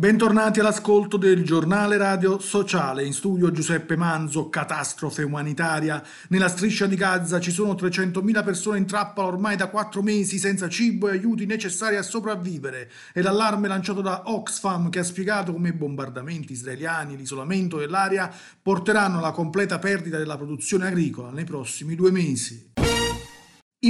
Bentornati all'ascolto del giornale radio sociale. In studio Giuseppe Manzo, catastrofe umanitaria. Nella striscia di Gaza ci sono 300.000 persone in trappola ormai da quattro mesi senza cibo e aiuti necessari a sopravvivere. E l'allarme lanciato da Oxfam che ha spiegato come i bombardamenti israeliani e l'isolamento dell'area porteranno alla completa perdita della produzione agricola nei prossimi due mesi.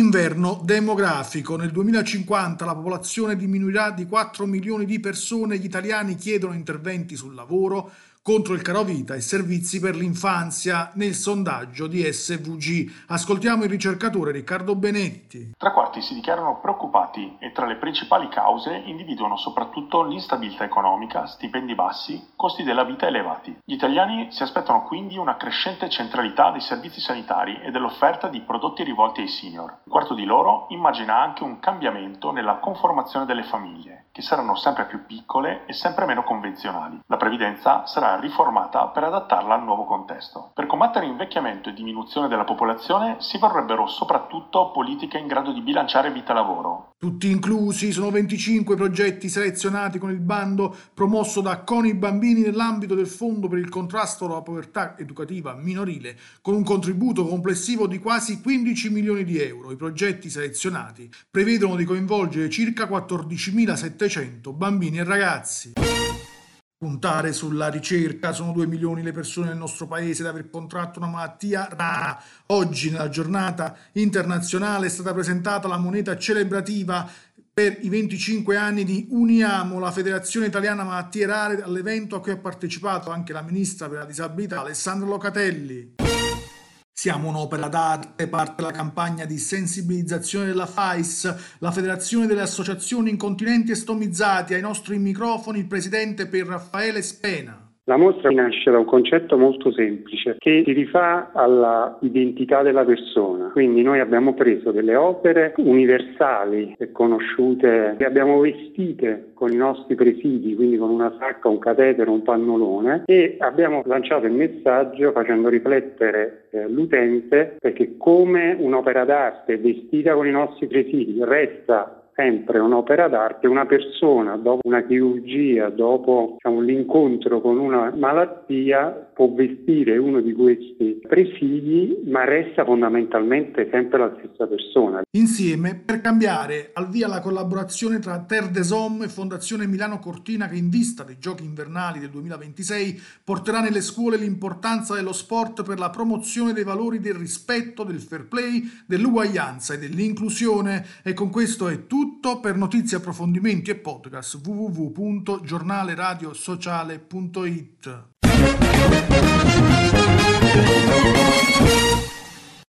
Inverno demografico. Nel 2050 la popolazione diminuirà di 4 milioni di persone. Gli italiani chiedono interventi sul lavoro contro il caro vita e servizi per l'infanzia nel sondaggio di SVG. Ascoltiamo il ricercatore Riccardo Benetti. Tre quarti si dichiarano preoccupati e tra le principali cause individuano soprattutto l'instabilità economica, stipendi bassi, costi della vita elevati. Gli italiani si aspettano quindi una crescente centralità dei servizi sanitari e dell'offerta di prodotti rivolti ai senior. Un quarto di loro immagina anche un cambiamento nella conformazione delle famiglie, che saranno sempre più piccole e sempre meno convenzionali. La previdenza sarà riformata per adattarla al nuovo contesto. Per combattere invecchiamento e diminuzione della popolazione si vorrebbero soprattutto politiche in grado di bilanciare vita-lavoro. Tutti inclusi sono 25 progetti selezionati con il bando promosso da CONI Bambini nell'ambito del Fondo per il contrasto alla povertà educativa minorile con un contributo complessivo di quasi 15 milioni di euro. I progetti selezionati prevedono di coinvolgere circa 14.700 bambini e ragazzi puntare sulla ricerca. Sono due milioni le persone nel nostro paese ad aver contratto una malattia rara. Oggi, nella giornata internazionale, è stata presentata la moneta celebrativa per i 25 anni di Uniamo, la Federazione Italiana Malattie Rare, all'evento a cui ha partecipato anche la ministra per la disabilità Alessandra Locatelli. Siamo un'opera d'arte, parte la campagna di sensibilizzazione della FAIS, la Federazione delle Associazioni Incontinenti e Stomizzati, ai nostri microfoni il presidente per Raffaele Spena. La mostra nasce da un concetto molto semplice che si rifà all'identità della persona. Quindi noi abbiamo preso delle opere universali e conosciute, le abbiamo vestite con i nostri presidi, quindi con una sacca, un catetere, un pannolone e abbiamo lanciato il messaggio facendo riflettere eh, l'utente perché come un'opera d'arte vestita con i nostri presidi resta sempre un'opera d'arte, una persona dopo una chirurgia, dopo diciamo, l'incontro con una malattia può vestire uno di questi presidi ma resta fondamentalmente sempre la stessa persona. Insieme per cambiare al via la collaborazione tra Terre des Hommes e Fondazione Milano Cortina che in vista dei giochi invernali del 2026 porterà nelle scuole l'importanza dello sport per la promozione dei valori del rispetto, del fair play, dell'uguaglianza e dell'inclusione. E con questo è tutto. Per notizie, approfondimenti e podcast www.giornaleradiosociale.it Música